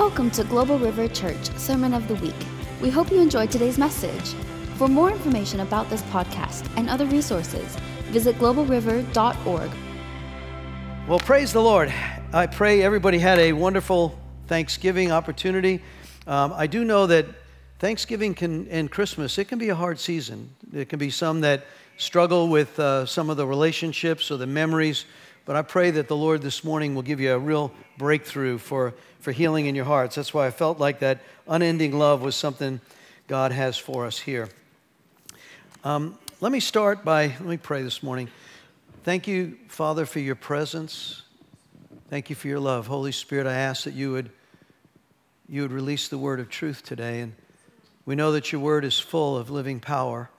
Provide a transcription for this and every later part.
Welcome to Global River Church Sermon of the Week. We hope you enjoyed today's message. For more information about this podcast and other resources, visit globalriver.org. Well, praise the Lord. I pray everybody had a wonderful Thanksgiving opportunity. Um, I do know that Thanksgiving can, and Christmas, it can be a hard season. There can be some that struggle with uh, some of the relationships or the memories. But I pray that the Lord this morning will give you a real breakthrough for, for healing in your hearts. That's why I felt like that unending love was something God has for us here. Um, let me start by, let me pray this morning. Thank you, Father, for your presence. Thank you for your love. Holy Spirit, I ask that you would, you would release the word of truth today. And we know that your word is full of living power,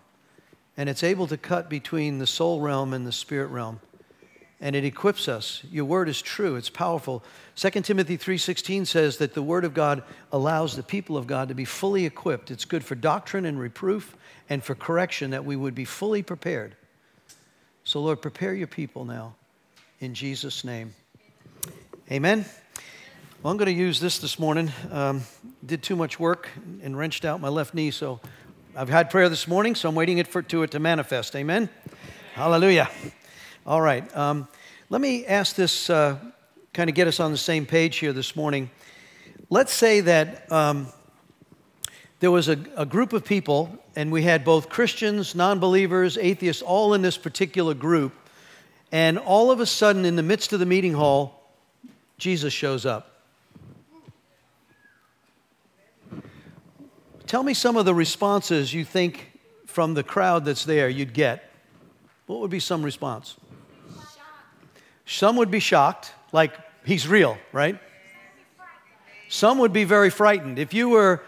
and it's able to cut between the soul realm and the spirit realm and it equips us. Your word is true, it's powerful. 2 Timothy 3:16 says that the word of God allows the people of God to be fully equipped. It's good for doctrine and reproof and for correction that we would be fully prepared. So Lord, prepare your people now in Jesus name. Amen. Well, I'm going to use this this morning. Um, did too much work and wrenched out my left knee, so I've had prayer this morning, so I'm waiting it for to it to manifest. Amen. Hallelujah. All right. Um, let me ask this, uh, kind of get us on the same page here this morning. Let's say that um, there was a, a group of people, and we had both Christians, non believers, atheists, all in this particular group. And all of a sudden, in the midst of the meeting hall, Jesus shows up. Tell me some of the responses you think from the crowd that's there you'd get. What would be some response? Some would be shocked, like he's real, right? Some would be very frightened. If you were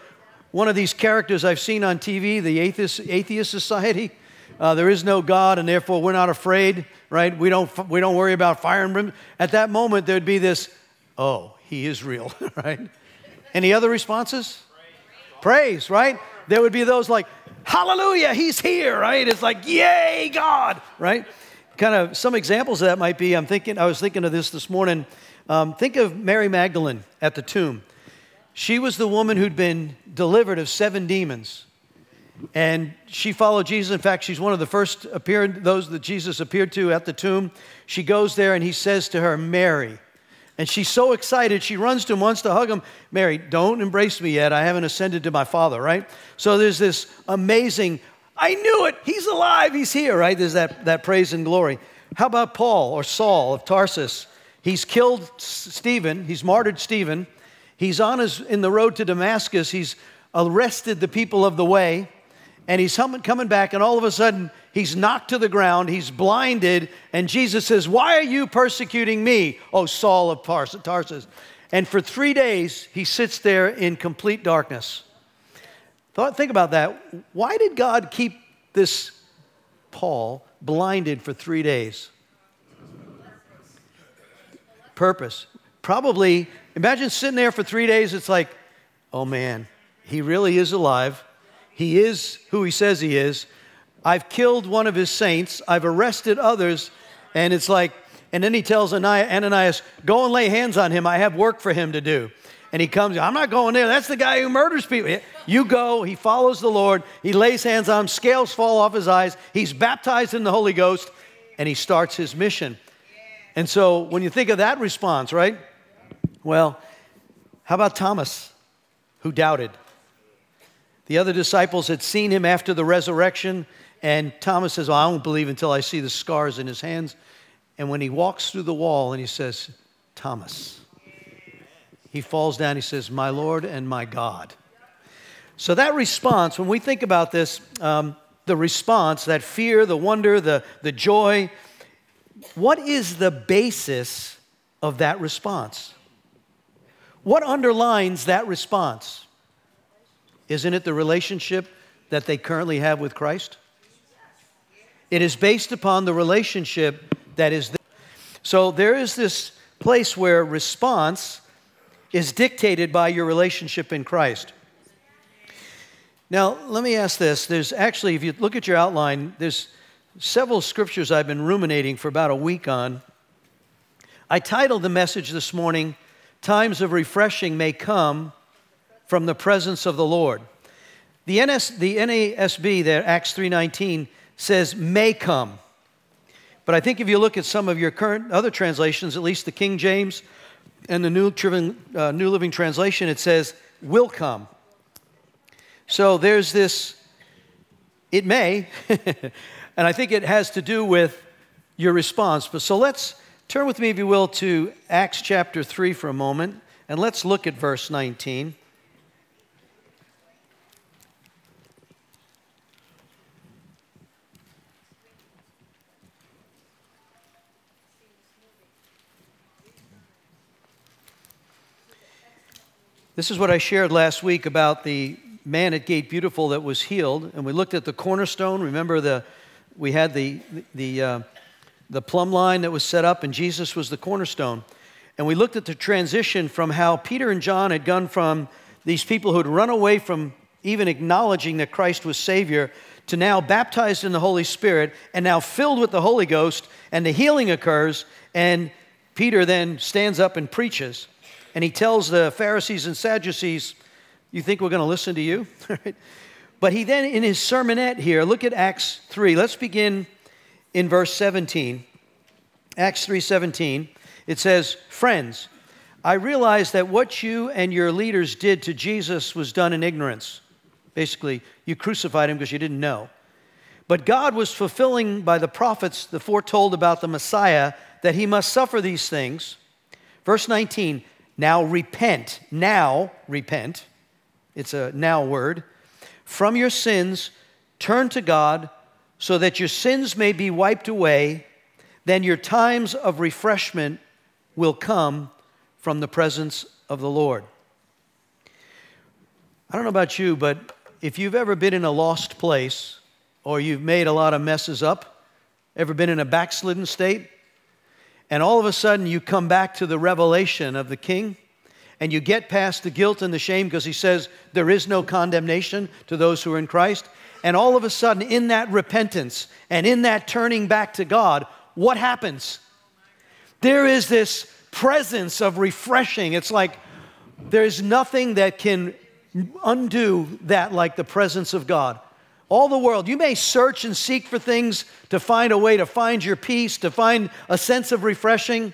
one of these characters I've seen on TV, the Atheist, atheist Society, uh, there is no God and therefore we're not afraid, right? We don't, we don't worry about fire and brim. At that moment, there'd be this, oh, he is real, right? Any other responses? Praise, right? There would be those like, hallelujah, he's here, right? It's like, yay, God, right? Kind of some examples of that might be i'm thinking i was thinking of this this morning. Um, think of mary magdalene at the tomb. She was the woman who'd been delivered of seven demons. And she followed jesus. In fact she's one of the first appeared those that jesus appeared to at the tomb. She goes there and he says to her mary. And she's so excited she runs to him wants to hug him. Mary don't embrace me yet. I haven't ascended to my father right? So there's this amazing I knew it. He's alive. He's here, right? There's that, that praise and glory. How about Paul or Saul of Tarsus? He's killed Stephen, he's martyred Stephen. He's on his, in the road to Damascus. He's arrested the people of the way, and he's coming back, and all of a sudden, he's knocked to the ground, he's blinded, and Jesus says, Why are you persecuting me, O Saul of Tarsus? And for three days, he sits there in complete darkness. Thought, think about that. Why did God keep this Paul blinded for three days? Purpose. Probably, imagine sitting there for three days. It's like, oh man, he really is alive. He is who he says he is. I've killed one of his saints. I've arrested others. And it's like, and then he tells Ananias, go and lay hands on him. I have work for him to do and he comes, I'm not going there. That's the guy who murders people. You go, he follows the Lord, he lays hands on him, scales fall off his eyes, he's baptized in the Holy Ghost, and he starts his mission. And so when you think of that response, right? Well, how about Thomas, who doubted? The other disciples had seen him after the resurrection, and Thomas says, well, I won't believe until I see the scars in his hands. And when he walks through the wall and he says, Thomas, he falls down, he says, My Lord and my God. So that response, when we think about this, um, the response, that fear, the wonder, the, the joy, what is the basis of that response? What underlines that response? Isn't it the relationship that they currently have with Christ? It is based upon the relationship that is there. So there is this place where response is dictated by your relationship in Christ. Now, let me ask this. There's actually, if you look at your outline, there's several scriptures I've been ruminating for about a week on. I titled the message this morning, times of refreshing may come from the presence of the Lord. The, NS, the NASB there, Acts 3.19, says may come. But I think if you look at some of your current other translations, at least the King James and the New, uh, New Living Translation, it says will come. So there's this, it may, and I think it has to do with your response. But so let's turn with me, if you will, to Acts chapter 3 for a moment, and let's look at verse 19. This is what I shared last week about the man at Gate Beautiful that was healed, and we looked at the cornerstone. Remember the we had the the uh, the plumb line that was set up, and Jesus was the cornerstone. And we looked at the transition from how Peter and John had gone from these people who had run away from even acknowledging that Christ was Savior to now baptized in the Holy Spirit and now filled with the Holy Ghost, and the healing occurs, and Peter then stands up and preaches and he tells the Pharisees and Sadducees, You think we're going to listen to you? but he then, in his sermonette here, look at Acts 3. Let's begin in verse 17. Acts 3:17. It says, "Friends, I realize that what you and your leaders did to Jesus was done in ignorance. Basically, you crucified him because you didn't know. But God was fulfilling by the prophets the foretold about the Messiah that he must suffer these things. Verse 19, now repent. Now repent. It's a now word. From your sins, turn to God so that your sins may be wiped away. Then your times of refreshment will come from the presence of the Lord. I don't know about you, but if you've ever been in a lost place or you've made a lot of messes up, ever been in a backslidden state, and all of a sudden you come back to the revelation of the king and you get past the guilt and the shame because he says there is no condemnation to those who are in Christ. And all of a sudden, in that repentance and in that turning back to God, what happens? There is this presence of refreshing. It's like there's nothing that can undo that like the presence of God all the world. You may search and seek for things to find a way to find your peace, to find a sense of refreshing,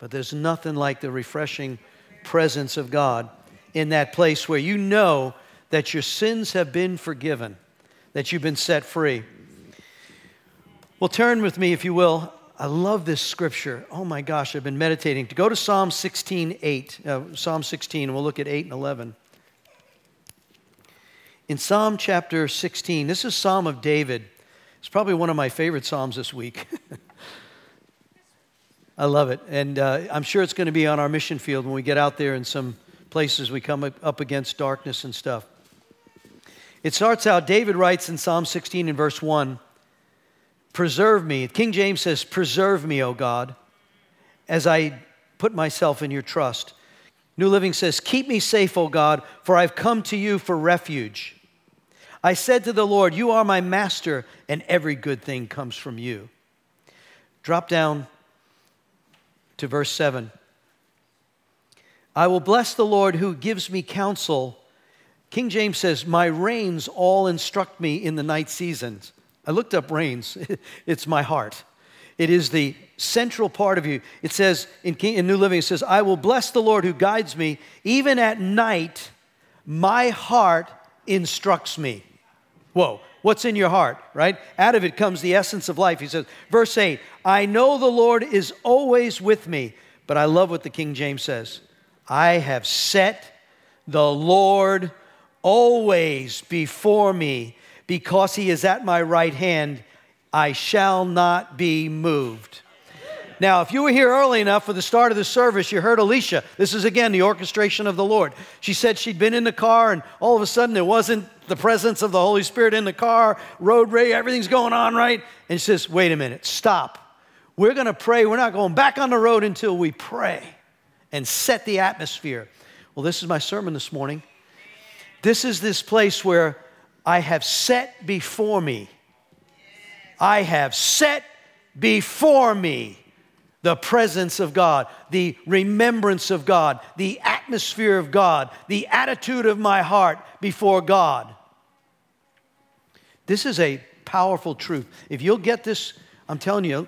but there's nothing like the refreshing presence of God in that place where you know that your sins have been forgiven, that you've been set free. Well, turn with me, if you will. I love this scripture. Oh my gosh, I've been meditating. To go to Psalm 16, 8. Uh, Psalm 16, we'll look at 8 and 11 in Psalm chapter 16. This is Psalm of David. It's probably one of my favorite Psalms this week. I love it. And uh, I'm sure it's going to be on our mission field when we get out there in some places we come up against darkness and stuff. It starts out, David writes in Psalm 16 in verse 1 Preserve me. King James says, Preserve me, O God, as I put myself in your trust. New Living says, Keep me safe, O God, for I've come to you for refuge. I said to the Lord, You are my master, and every good thing comes from you. Drop down to verse 7. I will bless the Lord who gives me counsel. King James says, My reins all instruct me in the night seasons. I looked up reins, it's my heart. It is the central part of you. It says in, King, in New Living, it says, I will bless the Lord who guides me. Even at night, my heart instructs me. Whoa, what's in your heart, right? Out of it comes the essence of life. He says, verse 8, I know the Lord is always with me, but I love what the King James says. I have set the Lord always before me because he is at my right hand. I shall not be moved. Now, if you were here early enough for the start of the service, you heard Alicia. This is again the orchestration of the Lord. She said she'd been in the car, and all of a sudden there wasn't the presence of the Holy Spirit in the car, road rage, everything's going on right. And she says, wait a minute, stop. We're going to pray. We're not going back on the road until we pray and set the atmosphere. Well, this is my sermon this morning. This is this place where I have set before me. I have set before me the presence of God, the remembrance of God, the atmosphere of God, the attitude of my heart before God. This is a powerful truth. If you'll get this, I'm telling you,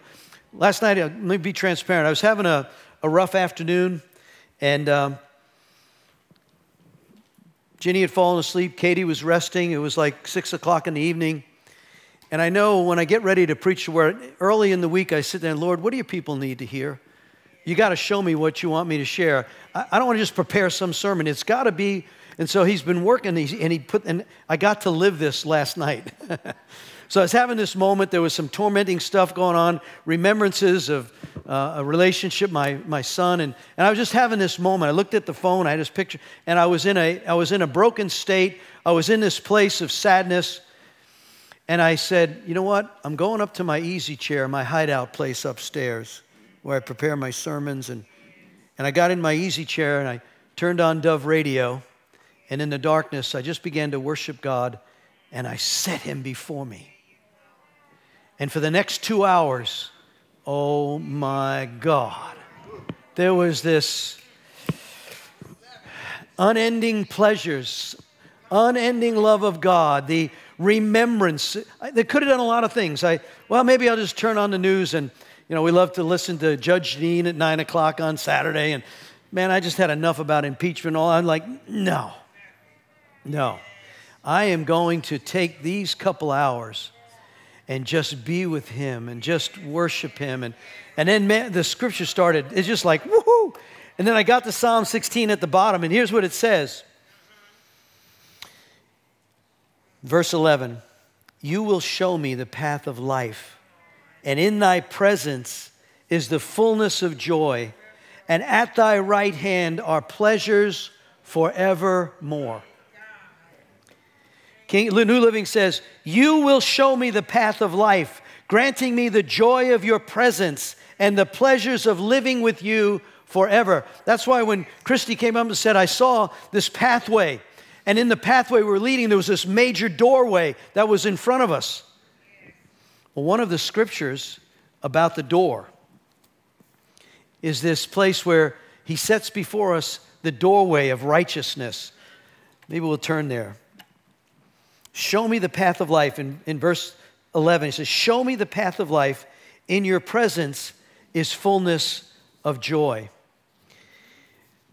last night, uh, let me be transparent. I was having a, a rough afternoon, and um, Ginny had fallen asleep. Katie was resting. It was like six o'clock in the evening. And I know when I get ready to preach the word, early in the week, I sit there and, Lord, what do your people need to hear? You got to show me what you want me to share. I, I don't want to just prepare some sermon. It's got to be. And so he's been working, and he put, and I got to live this last night. so I was having this moment. There was some tormenting stuff going on, remembrances of uh, a relationship, my, my son, and, and I was just having this moment. I looked at the phone, I had this picture, and I was in a, I was in a broken state. I was in this place of sadness. And I said, you know what? I'm going up to my easy chair, my hideout place upstairs, where I prepare my sermons. And, and I got in my easy chair and I turned on Dove Radio. And in the darkness, I just began to worship God and I set Him before me. And for the next two hours, oh my God, there was this unending pleasures, unending love of God, the remembrance. They could have done a lot of things. I, well, maybe I'll just turn on the news and, you know, we love to listen to Judge Jeanine at nine o'clock on Saturday. And man, I just had enough about impeachment. All I'm like, no, no. I am going to take these couple hours and just be with him and just worship him. And, and then man, the scripture started. It's just like, woohoo. And then I got to Psalm 16 at the bottom, and here's what it says Verse 11 You will show me the path of life, and in thy presence is the fullness of joy, and at thy right hand are pleasures forevermore. King, New Living says, You will show me the path of life, granting me the joy of your presence and the pleasures of living with you forever. That's why when Christy came up and said, I saw this pathway and in the pathway we were leading, there was this major doorway that was in front of us. Well, one of the scriptures about the door is this place where he sets before us the doorway of righteousness. Maybe we'll turn there. Show me the path of life. In, in verse 11, he says, Show me the path of life. In your presence is fullness of joy.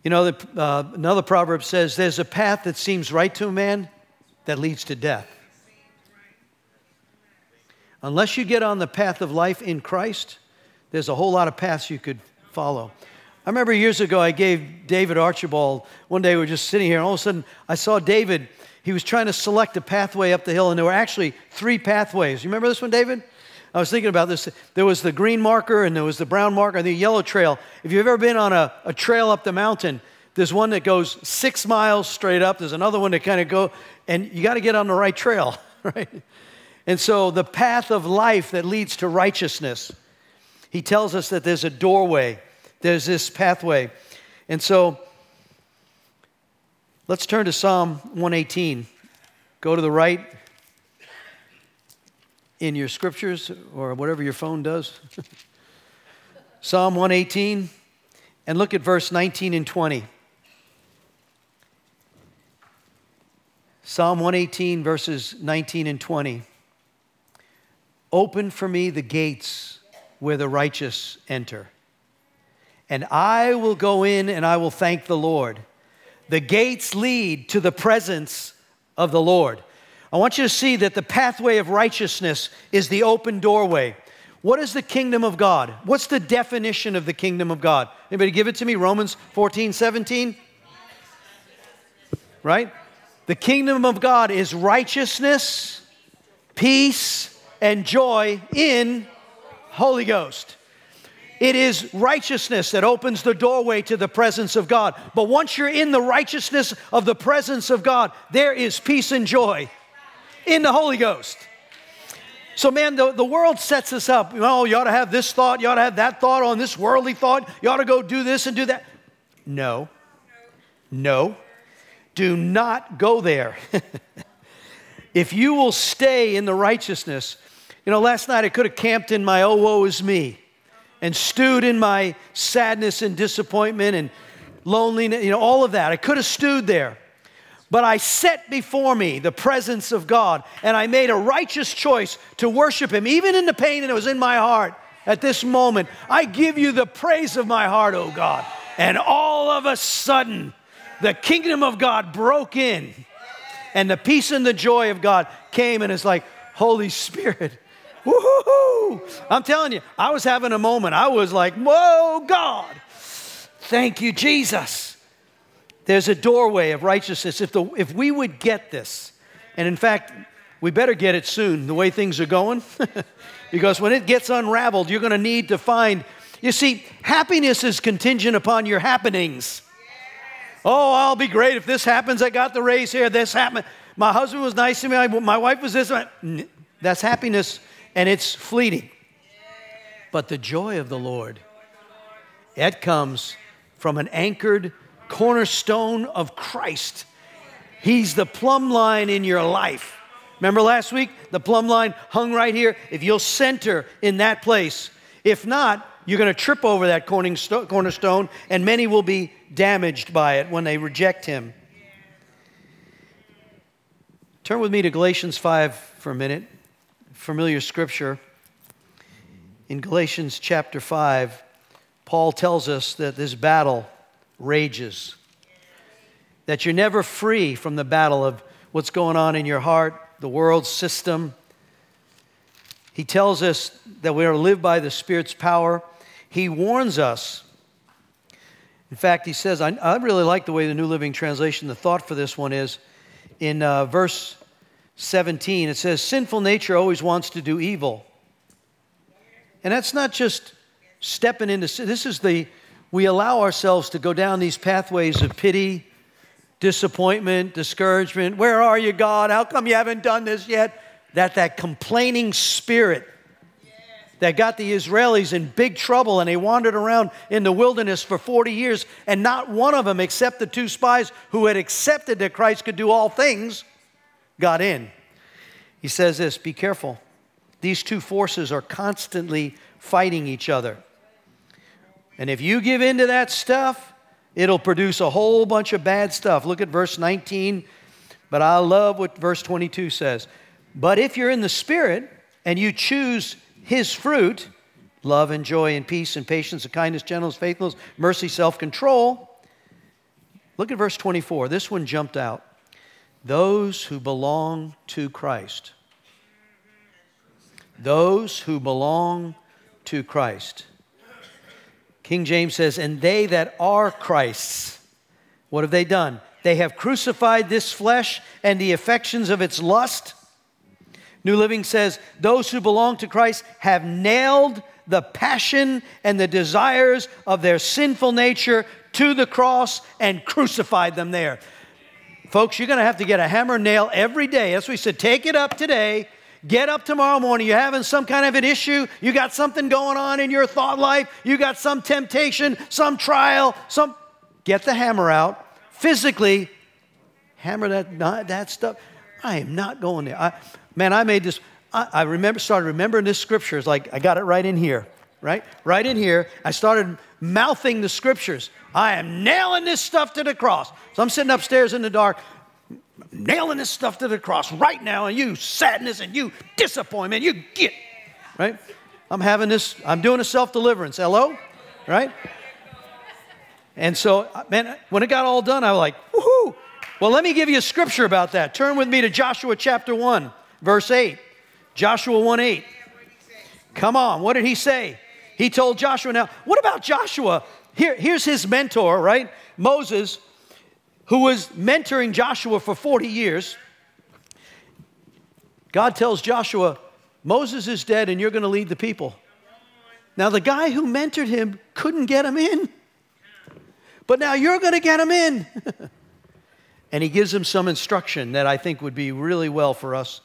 You know, the, uh, another proverb says, There's a path that seems right to a man that leads to death. Unless you get on the path of life in Christ, there's a whole lot of paths you could follow. I remember years ago, I gave David Archibald, one day we were just sitting here, and all of a sudden I saw David, he was trying to select a pathway up the hill, and there were actually three pathways. You remember this one, David? I was thinking about this. There was the green marker and there was the brown marker and the yellow trail. If you've ever been on a, a trail up the mountain, there's one that goes six miles straight up. There's another one that kind of go, and you got to get on the right trail, right? And so the path of life that leads to righteousness, he tells us that there's a doorway, there's this pathway. And so let's turn to Psalm 118. Go to the right in your scriptures or whatever your phone does. Psalm 118, and look at verse 19 and 20. Psalm 118, verses 19 and 20. Open for me the gates where the righteous enter, and I will go in and I will thank the Lord. The gates lead to the presence of the Lord. I want you to see that the pathway of righteousness is the open doorway. What is the kingdom of God? What's the definition of the kingdom of God? Anybody give it to me? Romans 14, 17? Right? The kingdom of God is righteousness, peace, and joy in Holy Ghost. It is righteousness that opens the doorway to the presence of God. But once you're in the righteousness of the presence of God, there is peace and joy in the Holy Ghost. So, man, the, the world sets us up. You know, oh, you ought to have this thought, you ought to have that thought on this worldly thought, you ought to go do this and do that. No. No. Do not go there. if you will stay in the righteousness, you know, last night I could have camped in my oh, woe is me. and stewed in my sadness and disappointment and loneliness, you know, all of that. I could have stewed there. But I set before me the presence of God and I made a righteous choice to worship Him, even in the pain that was in my heart at this moment. I give you the praise of my heart, oh God. And all of a sudden, the kingdom of God broke in and the peace and the joy of God came and it's like, Holy Spirit, woohoo! I'm telling you, I was having a moment. I was like, whoa, God, thank you, Jesus. There's a doorway of righteousness. If, the, if we would get this, and in fact, we better get it soon, the way things are going, because when it gets unraveled, you're going to need to find. You see, happiness is contingent upon your happenings. Oh, I'll be great if this happens. I got the raise here. This happened. My husband was nice to me. My wife was this. That's happiness, and it's fleeting. But the joy of the Lord, it comes from an anchored cornerstone of Christ. He's the plumb line in your life. Remember last week? The plumb line hung right here. If you'll center in that place, if not, you're going to trip over that cornerstone, and many will be damaged by it when they reject Him. Turn with me to Galatians 5 for a minute. Familiar scripture. In Galatians chapter 5, Paul tells us that this battle rages. That you're never free from the battle of what's going on in your heart, the world system. He tells us that we are to live by the Spirit's power. He warns us. In fact, he says, I, I really like the way the New Living Translation, the thought for this one is in uh, verse 17, it says, Sinful nature always wants to do evil. And that's not just stepping into sin. This is the we allow ourselves to go down these pathways of pity, disappointment, discouragement. Where are you, God? How come you haven't done this yet? That that complaining spirit that got the Israelis in big trouble and they wandered around in the wilderness for 40 years and not one of them except the two spies who had accepted that Christ could do all things got in. He says this, be careful. These two forces are constantly fighting each other. And if you give in to that stuff, it'll produce a whole bunch of bad stuff. Look at verse 19. But I love what verse 22 says. But if you're in the Spirit and you choose His fruit, love and joy and peace and patience and kindness, gentleness, faithfulness, mercy, self control, look at verse 24. This one jumped out. Those who belong to Christ. Those who belong to Christ. King James says, And they that are Christ's, what have they done? They have crucified this flesh and the affections of its lust. New Living says, Those who belong to Christ have nailed the passion and the desires of their sinful nature to the cross and crucified them there. Folks, you're going to have to get a hammer nail every day. That's we said. Take it up today Get up tomorrow morning. You're having some kind of an issue. You got something going on in your thought life. You got some temptation, some trial, some. Get the hammer out. Physically, hammer that, that stuff. I am not going there. I, man, I made this. I, I remember, started remembering this scripture. It's like, I got it right in here, right? Right in here. I started mouthing the scriptures. I am nailing this stuff to the cross. So I'm sitting upstairs in the dark nailing this stuff to the cross right now, and you sadness and you disappointment, you get, right? I'm having this, I'm doing a self deliverance. Hello? Right? And so, uh, man, when it got all done, I was like, woohoo. Well, let me give you a scripture about that. Turn with me to Joshua chapter 1, verse 8. Joshua 1 8. Come on, what did he say? He told Joshua, now, what about Joshua? Here, here's his mentor, right? Moses who was mentoring Joshua for 40 years, God tells Joshua, Moses is dead and you're going to lead the people. Now, the guy who mentored him couldn't get him in, but now you're going to get him in. and he gives him some instruction that I think would be really well for us.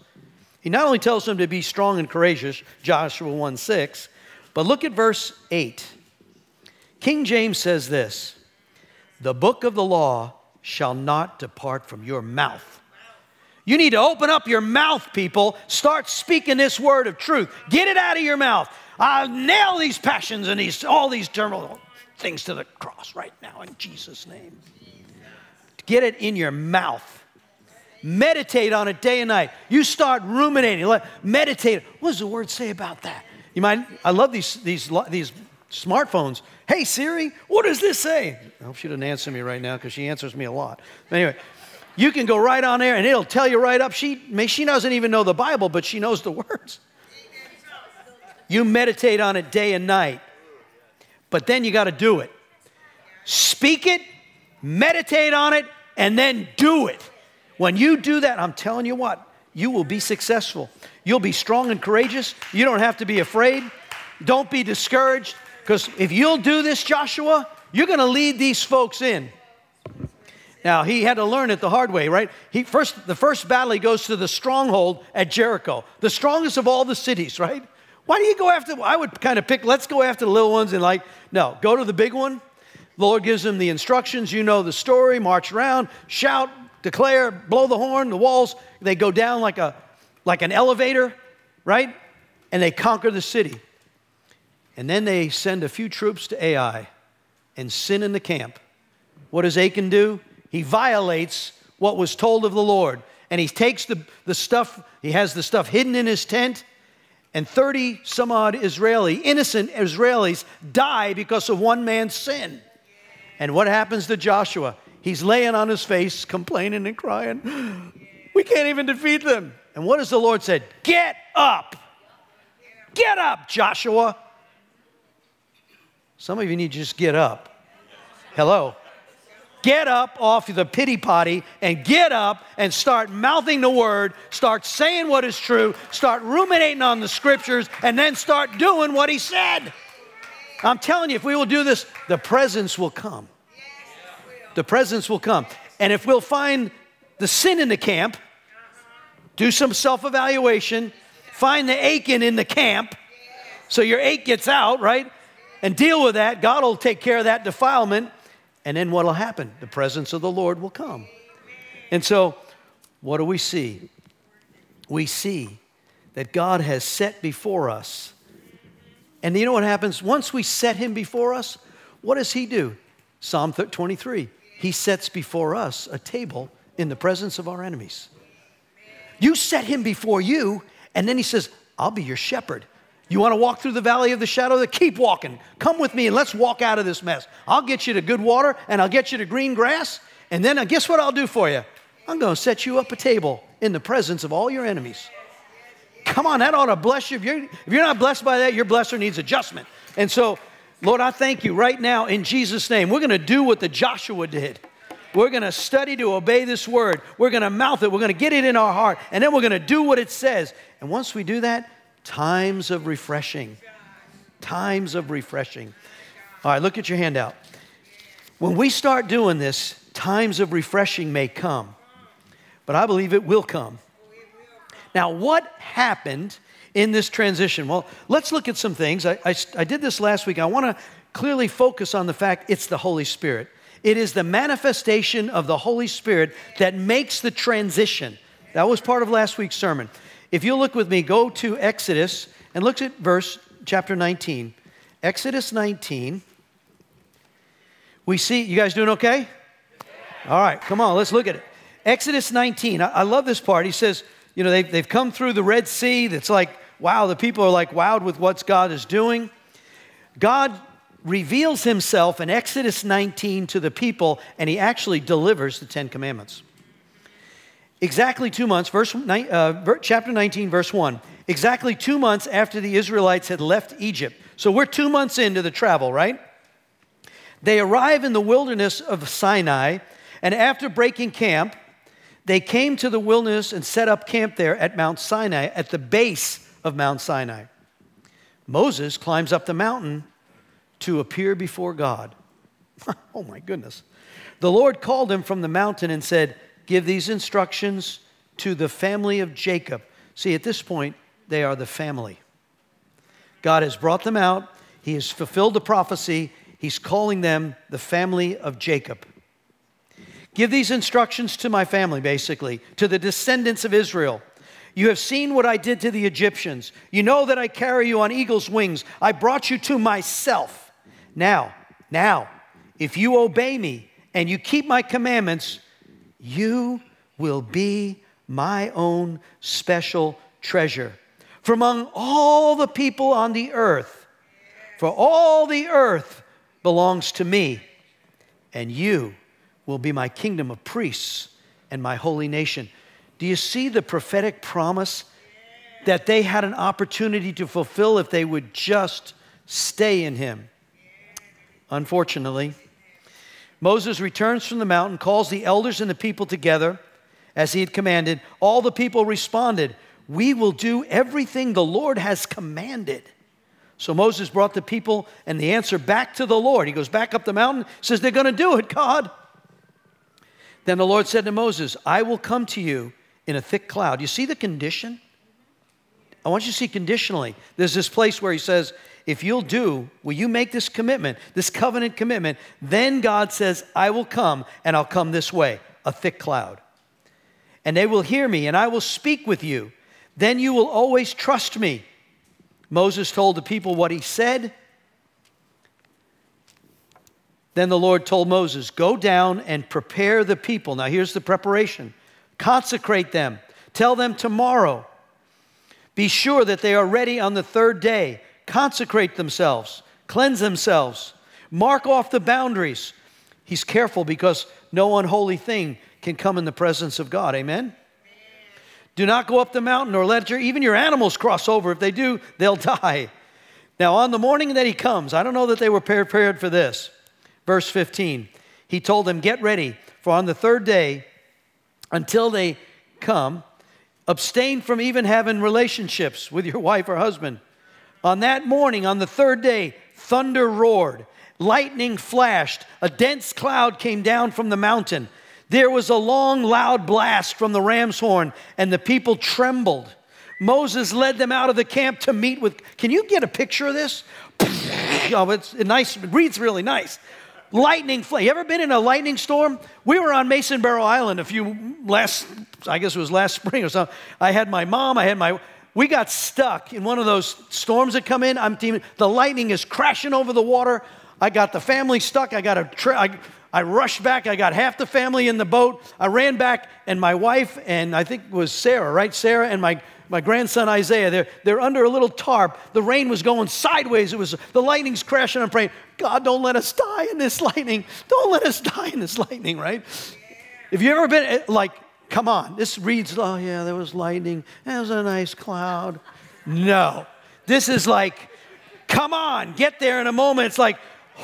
He not only tells him to be strong and courageous, Joshua 1 6, but look at verse 8. King James says this The book of the law shall not depart from your mouth. You need to open up your mouth, people. Start speaking this word of truth. Get it out of your mouth. I'll nail these passions and these, all these terminal things to the cross right now in Jesus' name. Get it in your mouth. Meditate on it day and night. You start ruminating, meditate. What does the word say about that? You might, I love these, these, these smartphones. Hey Siri, what does this say? I hope she doesn't answer me right now because she answers me a lot. Anyway, you can go right on there and it'll tell you right up. She, may she doesn't even know the Bible, but she knows the words. You meditate on it day and night, but then you got to do it. Speak it, meditate on it, and then do it. When you do that, I'm telling you what, you will be successful. You'll be strong and courageous. You don't have to be afraid. Don't be discouraged, because if you'll do this, Joshua, you're going to lead these folks in. Now he had to learn it the hard way, right? He first the first battle he goes to the stronghold at Jericho, the strongest of all the cities, right? Why do you go after? I would kind of pick. Let's go after the little ones and like no, go to the big one. The Lord gives him the instructions. You know the story. March around, shout, declare, blow the horn, the walls, they go down like, a, like an elevator, right? And they conquer the city. And then they send a few troops to Ai and sin in the camp. What does Achan do? He violates what was told of the Lord. And he takes the, the stuff, he has the stuff hidden in his tent, and 30 some odd Israeli, innocent Israelis, die because of one man's sin. And what happens to Joshua? He's laying on his face, complaining and crying. We can't even defeat them. And what does the Lord say? Get up. Get up, Joshua. Some of you need to just get up. Hello. Get up off the pity potty and get up and start mouthing the word, start saying what is true, start ruminating on the scriptures, and then start doing what he said. I'm telling you, if we will do this, the presence will come the presence will come. And if we'll find the sin in the camp, do some self evaluation, find the Achan in the camp, so your ache gets out, right? And deal with that. God will take care of that defilement. And then what will happen? The presence of the Lord will come. And so, what do we see? We see that God has set before us. And you know what happens? Once we set Him before us, what does He do? Psalm 23 he sets before us a table in the presence of our enemies. You set him before you, and then he says, I'll be your shepherd. You want to walk through the valley of the shadow the keep walking. Come with me and let's walk out of this mess. I'll get you to good water and I'll get you to green grass. And then uh, guess what I'll do for you? I'm going to set you up a table in the presence of all your enemies. Come on, that ought to bless you. If you're, if you're not blessed by that, your blesser needs adjustment. And so Lord, I thank you right now in Jesus' name. We're going to do what the Joshua did. We're going to study to obey this word. We're going to mouth it. We're going to get it in our heart. And then we're going to do what it says. And once we do that, times of refreshing. Times of refreshing. All right, look at your handout. When we start doing this, times of refreshing may come. But I believe it will come. Now, what happened in this transition? Well, let's look at some things. I, I, I did this last week. I want to clearly focus on the fact it's the Holy Spirit. It is the manifestation of the Holy Spirit that makes the transition. That was part of last week's sermon. If you look with me, go to Exodus and look at verse chapter 19. Exodus 19. We see, you guys doing okay? All right, come on, let's look at it. Exodus 19. I, I love this part. He says, you know, they've, they've come through the Red Sea. That's like wow, the people are like wowed with what God is doing. God reveals himself in Exodus 19 to the people, and he actually delivers the Ten Commandments. Exactly two months, verse, uh, chapter 19, verse 1. Exactly two months after the Israelites had left Egypt. So we're two months into the travel, right? They arrive in the wilderness of Sinai, and after breaking camp, they came to the wilderness and set up camp there at Mount Sinai at the base of Mount Sinai. Moses climbs up the mountain to appear before God. oh my goodness. The Lord called him from the mountain and said, Give these instructions to the family of Jacob. See, at this point, they are the family. God has brought them out, He has fulfilled the prophecy, He's calling them the family of Jacob. Give these instructions to my family, basically, to the descendants of Israel. You have seen what I did to the Egyptians. You know that I carry you on eagle's wings. I brought you to myself. Now, now, if you obey me and you keep my commandments, you will be my own special treasure. From among all the people on the earth, for all the earth belongs to me, and you will be my kingdom of priests and my holy nation. Do you see the prophetic promise that they had an opportunity to fulfill if they would just stay in Him? Unfortunately, Moses returns from the mountain, calls the elders and the people together as he had commanded. All the people responded, We will do everything the Lord has commanded. So Moses brought the people and the answer back to the Lord. He goes back up the mountain, says, They're going to do it, God. Then the Lord said to Moses, I will come to you in a thick cloud. You see the condition? I want you to see conditionally. There's this place where he says, If you'll do, will you make this commitment, this covenant commitment? Then God says, I will come, and I'll come this way, a thick cloud. And they will hear me, and I will speak with you. Then you will always trust me. Moses told the people what he said. Then the Lord told Moses, Go down and prepare the people. Now, here's the preparation Consecrate them. Tell them tomorrow. Be sure that they are ready on the third day. Consecrate themselves, cleanse themselves, mark off the boundaries. He's careful because no unholy thing can come in the presence of God. Amen? Do not go up the mountain or let your, even your animals cross over. If they do, they'll die. Now, on the morning that he comes, I don't know that they were prepared for this. Verse 15, he told them, Get ready, for on the third day, until they come, abstain from even having relationships with your wife or husband. On that morning, on the third day, thunder roared, lightning flashed, a dense cloud came down from the mountain. There was a long, loud blast from the ram's horn, and the people trembled. Moses led them out of the camp to meet with. Can you get a picture of this? Oh, it's nice. It reads really nice lightning flame. You ever been in a lightning storm? We were on Mason Barrow Island a few last, I guess it was last spring or something. I had my mom, I had my, we got stuck in one of those storms that come in. I'm teaming, the lightning is crashing over the water. I got the family stuck. I got a, tra- I, I rushed back. I got half the family in the boat. I ran back, and my wife and I think it was Sarah, right? Sarah and my my grandson Isaiah, they're, they're under a little tarp. The rain was going sideways. It was the lightning's crashing. I'm praying, God, don't let us die in this lightning. Don't let us die in this lightning, right? Have you ever been eh, like, come on, this reads, oh yeah, there was lightning. There was a nice cloud. No. This is like, come on, get there in a moment. It's like,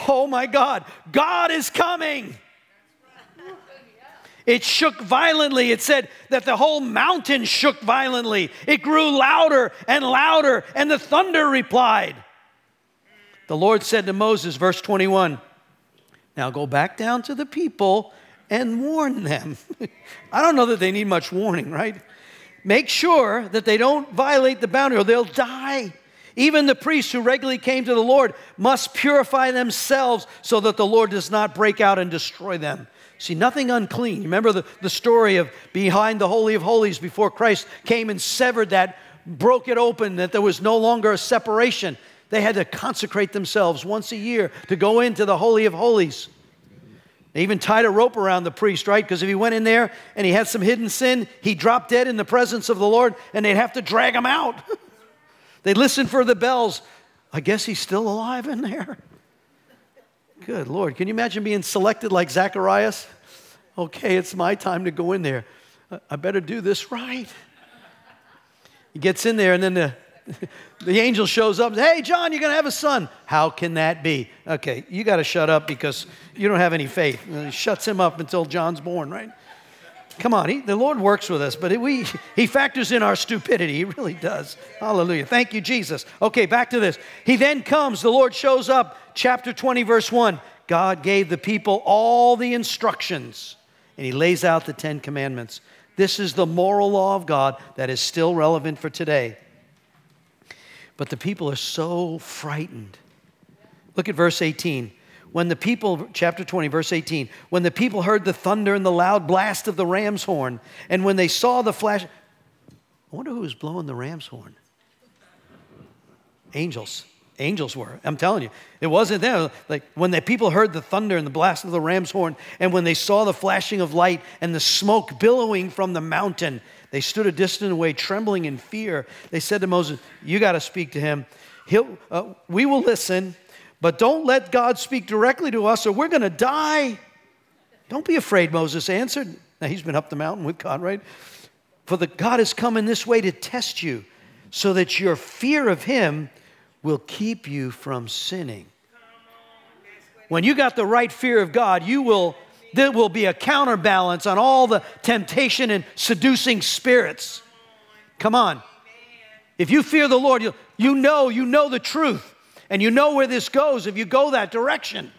oh my God, God is coming. It shook violently. It said that the whole mountain shook violently. It grew louder and louder, and the thunder replied. The Lord said to Moses, verse 21, Now go back down to the people and warn them. I don't know that they need much warning, right? Make sure that they don't violate the boundary or they'll die. Even the priests who regularly came to the Lord must purify themselves so that the Lord does not break out and destroy them. See, nothing unclean. Remember the, the story of behind the Holy of Holies before Christ came and severed that, broke it open, that there was no longer a separation. They had to consecrate themselves once a year to go into the Holy of Holies. They even tied a rope around the priest, right? Because if he went in there and he had some hidden sin, he dropped dead in the presence of the Lord and they'd have to drag him out. they'd listen for the bells. I guess he's still alive in there. Good Lord. Can you imagine being selected like Zacharias? Okay, it's my time to go in there. I better do this right. He gets in there, and then the, the angel shows up. Hey, John, you're going to have a son. How can that be? Okay, you got to shut up because you don't have any faith. And he shuts him up until John's born, right? Come on, he, the Lord works with us, but we, he factors in our stupidity. He really does. Hallelujah. Thank you, Jesus. Okay, back to this. He then comes, the Lord shows up, chapter 20, verse 1. God gave the people all the instructions, and he lays out the Ten Commandments. This is the moral law of God that is still relevant for today. But the people are so frightened. Look at verse 18. When the people, chapter 20, verse 18, when the people heard the thunder and the loud blast of the ram's horn, and when they saw the flash, I wonder who was blowing the ram's horn. Angels. Angels were. I'm telling you. It wasn't them. Like when the people heard the thunder and the blast of the ram's horn, and when they saw the flashing of light and the smoke billowing from the mountain, they stood a distant away, trembling in fear. They said to Moses, You got to speak to him. He'll, uh, we will listen, but don't let God speak directly to us or we're going to die. Don't be afraid, Moses answered. Now he's been up the mountain with God, right? For the God has come in this way to test you, so that your fear of him will keep you from sinning. When you got the right fear of God, you will there will be a counterbalance on all the temptation and seducing spirits. Come on. If you fear the Lord, you, you know, you know the truth, and you know where this goes if you go that direction.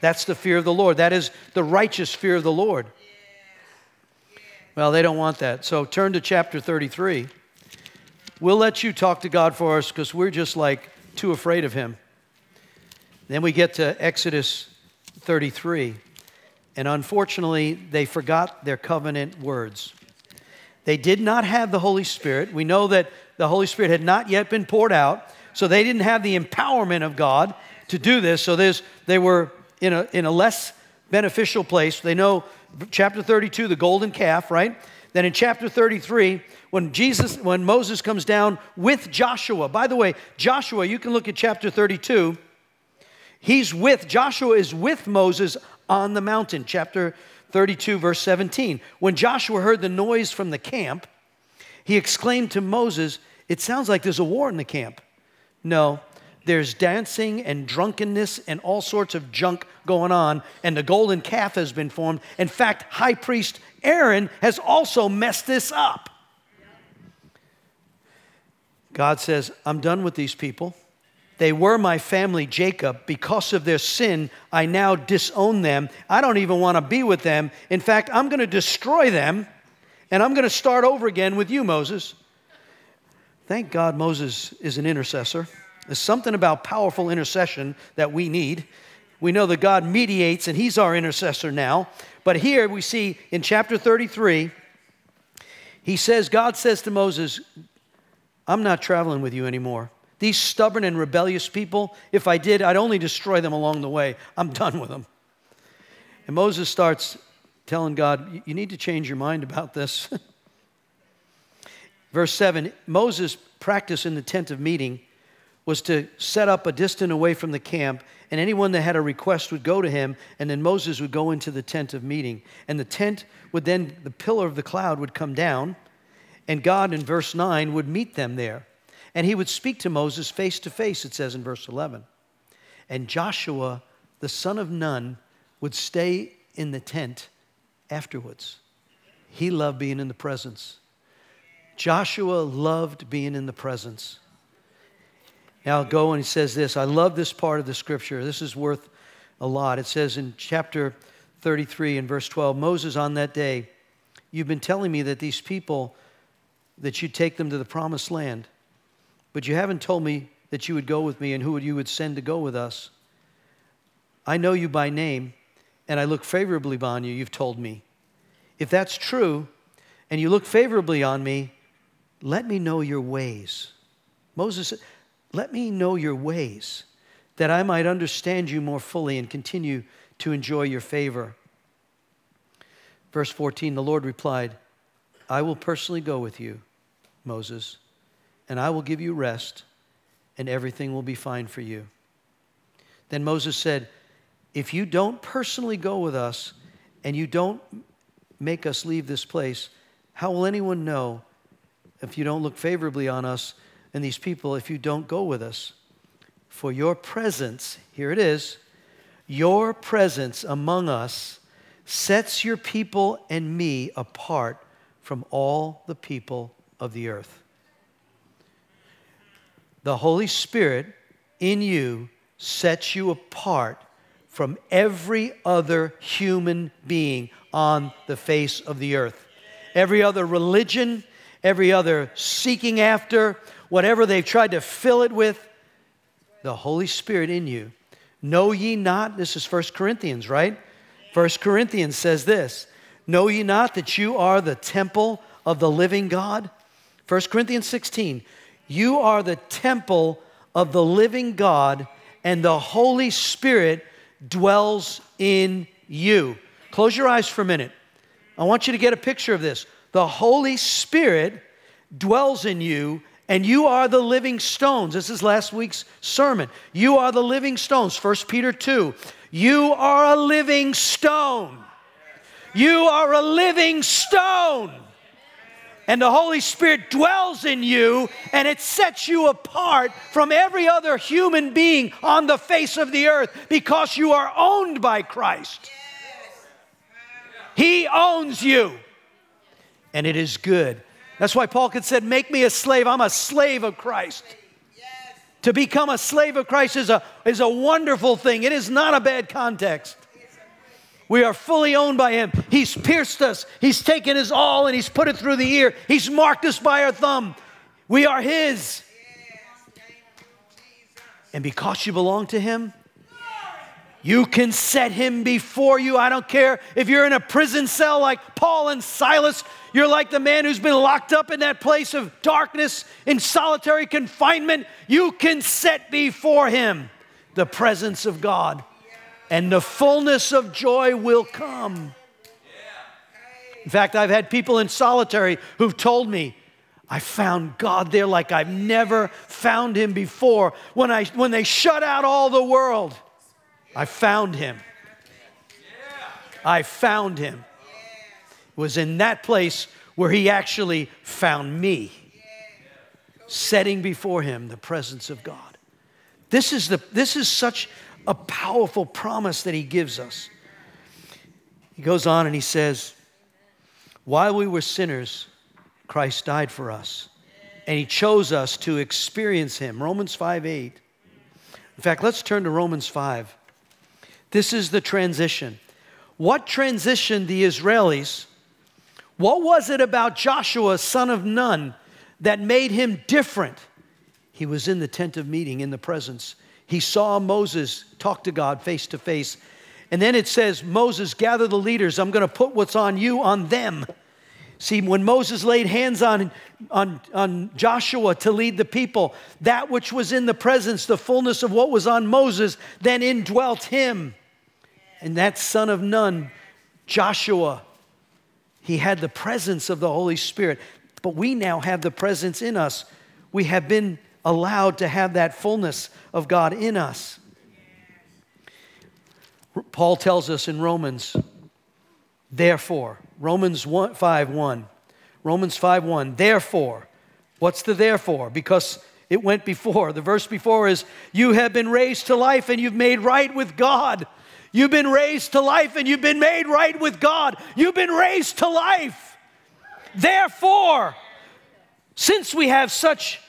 That's the fear of the Lord. That is the righteous fear of the Lord. Well, they don't want that. So turn to chapter 33. We'll let you talk to God for us because we're just like too afraid of Him. Then we get to Exodus 33. And unfortunately, they forgot their covenant words. They did not have the Holy Spirit. We know that the Holy Spirit had not yet been poured out, so they didn't have the empowerment of God to do this. So they were in a, in a less beneficial place. They know chapter 32, the golden calf, right? Then in chapter 33, when Jesus, when Moses comes down with Joshua, by the way, Joshua, you can look at chapter 32. He's with, Joshua is with Moses on the mountain, chapter 32, verse 17. When Joshua heard the noise from the camp, he exclaimed to Moses, It sounds like there's a war in the camp. No, there's dancing and drunkenness and all sorts of junk going on, and the golden calf has been formed. In fact, high priest Aaron has also messed this up. God says, I'm done with these people. They were my family, Jacob. Because of their sin, I now disown them. I don't even want to be with them. In fact, I'm going to destroy them, and I'm going to start over again with you, Moses. Thank God Moses is an intercessor. There's something about powerful intercession that we need. We know that God mediates, and He's our intercessor now. But here we see in chapter 33, He says, God says to Moses, I'm not traveling with you anymore. These stubborn and rebellious people, if I did, I'd only destroy them along the way. I'm done with them. And Moses starts telling God, You need to change your mind about this. Verse 7 Moses' practice in the tent of meeting was to set up a distance away from the camp, and anyone that had a request would go to him, and then Moses would go into the tent of meeting. And the tent would then, the pillar of the cloud would come down, and God, in verse 9, would meet them there. And he would speak to Moses face to face, it says in verse 11. And Joshua, the son of Nun, would stay in the tent afterwards. He loved being in the presence. Joshua loved being in the presence. Now go and he says this. I love this part of the scripture. This is worth a lot. It says in chapter 33 and verse 12 Moses on that day, you've been telling me that these people, that you take them to the promised land. But you haven't told me that you would go with me and who you would send to go with us. I know you by name, and I look favorably on you, you've told me. If that's true, and you look favorably on me, let me know your ways. Moses said, Let me know your ways, that I might understand you more fully and continue to enjoy your favor. Verse 14 The Lord replied, I will personally go with you, Moses and I will give you rest, and everything will be fine for you. Then Moses said, If you don't personally go with us and you don't make us leave this place, how will anyone know if you don't look favorably on us and these people if you don't go with us? For your presence, here it is, your presence among us sets your people and me apart from all the people of the earth the Holy Spirit in you sets you apart from every other human being on the face of the earth. Every other religion, every other seeking after, whatever they've tried to fill it with, the Holy Spirit in you. Know ye not, this is 1 Corinthians, right? 1 Corinthians says this Know ye not that you are the temple of the living God? 1 Corinthians 16, you are the temple of the living God, and the Holy Spirit dwells in you. Close your eyes for a minute. I want you to get a picture of this. The Holy Spirit dwells in you, and you are the living stones. This is last week's sermon. You are the living stones. 1 Peter 2. You are a living stone. You are a living stone. And the Holy Spirit dwells in you, and it sets you apart from every other human being on the face of the earth because you are owned by Christ. He owns you, and it is good. That's why Paul could said, "Make me a slave. I'm a slave of Christ." To become a slave of Christ is a, is a wonderful thing. It is not a bad context. We are fully owned by Him. He's pierced us, He's taken His all and He's put it through the ear. He's marked us by our thumb. We are His. And because you belong to Him, you can set him before you. I don't care if you're in a prison cell like Paul and Silas. You're like the man who's been locked up in that place of darkness in solitary confinement. You can set before him the presence of God, and the fullness of joy will come. In fact, I've had people in solitary who've told me, I found God there like I've never found him before. When, I, when they shut out all the world, I found him. I found him. It was in that place where he actually found me, setting before him the presence of God. This is, the, this is such a powerful promise that he gives us. He goes on and he says, While we were sinners, Christ died for us. And he chose us to experience him. Romans 5 8. In fact, let's turn to Romans 5. This is the transition. What transitioned the Israelis? What was it about Joshua, son of Nun, that made him different? He was in the tent of meeting in the presence. He saw Moses talk to God face to face. And then it says, Moses, gather the leaders. I'm going to put what's on you on them. See, when Moses laid hands on, on, on Joshua to lead the people, that which was in the presence, the fullness of what was on Moses, then indwelt him. And that son of Nun, Joshua, he had the presence of the Holy Spirit. But we now have the presence in us. We have been allowed to have that fullness of God in us. Paul tells us in Romans, therefore, Romans 1, 5 1. Romans 5 1. Therefore, what's the therefore? Because it went before. The verse before is, You have been raised to life and you've made right with God. You've been raised to life and you've been made right with God. You've been raised to life. Therefore, since we have such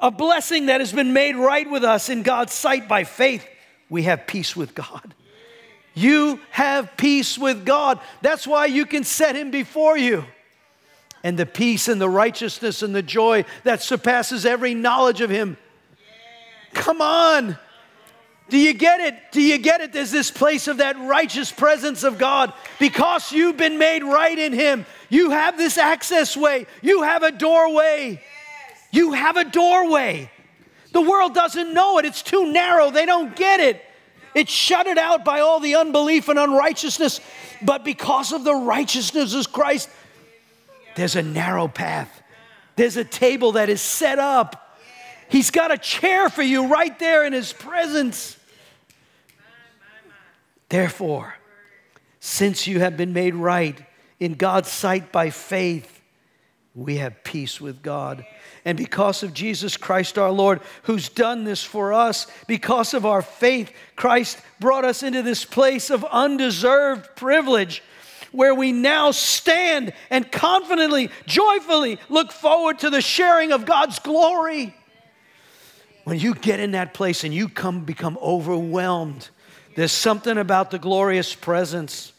a blessing that has been made right with us in God's sight by faith, we have peace with God. You have peace with God. That's why you can set Him before you. And the peace and the righteousness and the joy that surpasses every knowledge of Him. Come on. Do you get it? Do you get it? There's this place of that righteous presence of God. Because you've been made right in Him, you have this access way. You have a doorway. You have a doorway. The world doesn't know it, it's too narrow. They don't get it. It's shut out by all the unbelief and unrighteousness. But because of the righteousness of Christ, there's a narrow path. There's a table that is set up. He's got a chair for you right there in His presence. Therefore, since you have been made right in God's sight by faith, we have peace with God. And because of Jesus Christ our Lord, who's done this for us, because of our faith, Christ brought us into this place of undeserved privilege where we now stand and confidently, joyfully look forward to the sharing of God's glory. When you get in that place and you come become overwhelmed there's something about the glorious presence.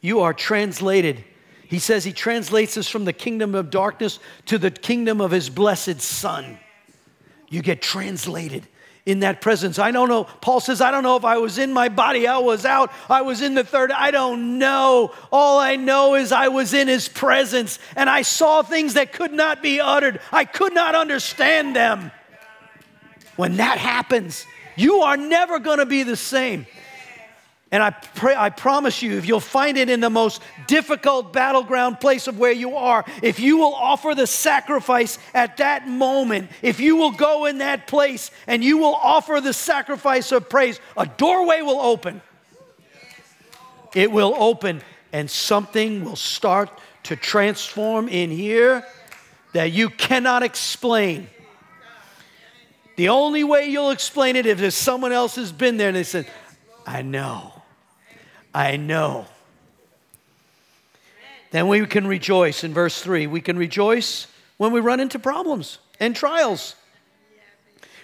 You are translated. He says he translates us from the kingdom of darkness to the kingdom of his blessed Son. You get translated in that presence. I don't know. Paul says, I don't know if I was in my body, I was out, I was in the third. I don't know. All I know is I was in his presence and I saw things that could not be uttered. I could not understand them. When that happens, you are never going to be the same. And I, pray, I promise you, if you'll find it in the most difficult battleground place of where you are, if you will offer the sacrifice at that moment, if you will go in that place and you will offer the sacrifice of praise, a doorway will open. It will open and something will start to transform in here that you cannot explain. The only way you'll explain it is if someone else has been there and they said, I know. I know. Then we can rejoice in verse 3. We can rejoice when we run into problems and trials.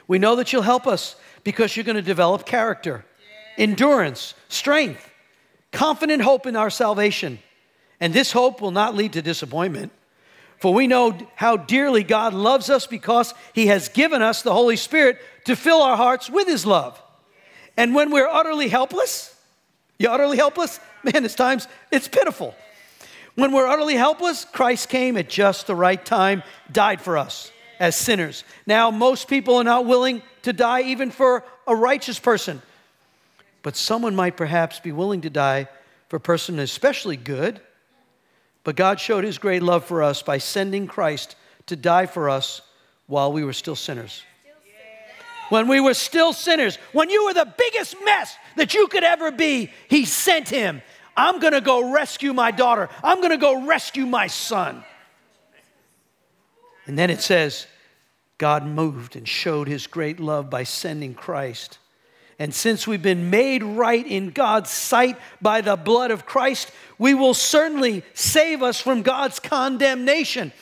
We know that you'll help us because you're going to develop character, endurance, strength, confident hope in our salvation. And this hope will not lead to disappointment. For we know how dearly God loves us because He has given us the Holy Spirit to fill our hearts with His love. And when we're utterly helpless, you utterly helpless? Man, it's times, it's pitiful. When we're utterly helpless, Christ came at just the right time, died for us as sinners. Now, most people are not willing to die even for a righteous person. But someone might perhaps be willing to die for a person especially good. But God showed his great love for us by sending Christ to die for us while we were still sinners when we were still sinners, when you were the biggest mess that you could ever be, He sent Him. I'm gonna go rescue my daughter. I'm gonna go rescue my son. And then it says, God moved and showed His great love by sending Christ. And since we've been made right in God's sight by the blood of Christ, we will certainly save us from God's condemnation.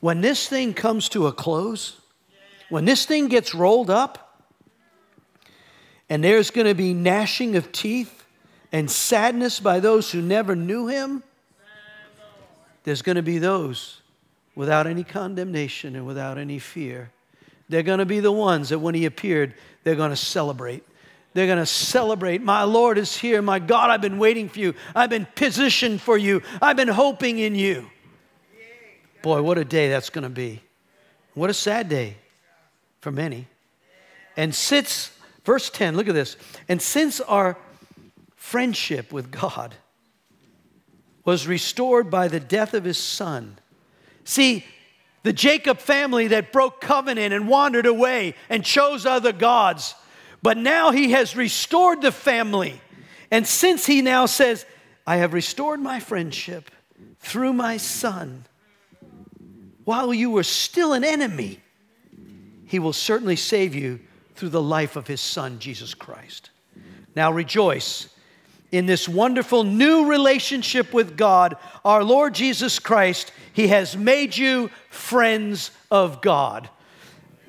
When this thing comes to a close, when this thing gets rolled up, and there's going to be gnashing of teeth and sadness by those who never knew him, there's going to be those without any condemnation and without any fear. They're going to be the ones that when he appeared, they're going to celebrate. They're going to celebrate. My Lord is here. My God, I've been waiting for you. I've been positioned for you. I've been hoping in you. Boy, what a day that's going to be. What a sad day for many. And since, verse 10, look at this. And since our friendship with God was restored by the death of his son, see, the Jacob family that broke covenant and wandered away and chose other gods, but now he has restored the family. And since he now says, I have restored my friendship through my son, while you were still an enemy, he will certainly save you through the life of his son, Jesus Christ. Now rejoice in this wonderful new relationship with God, our Lord Jesus Christ. He has made you friends of God.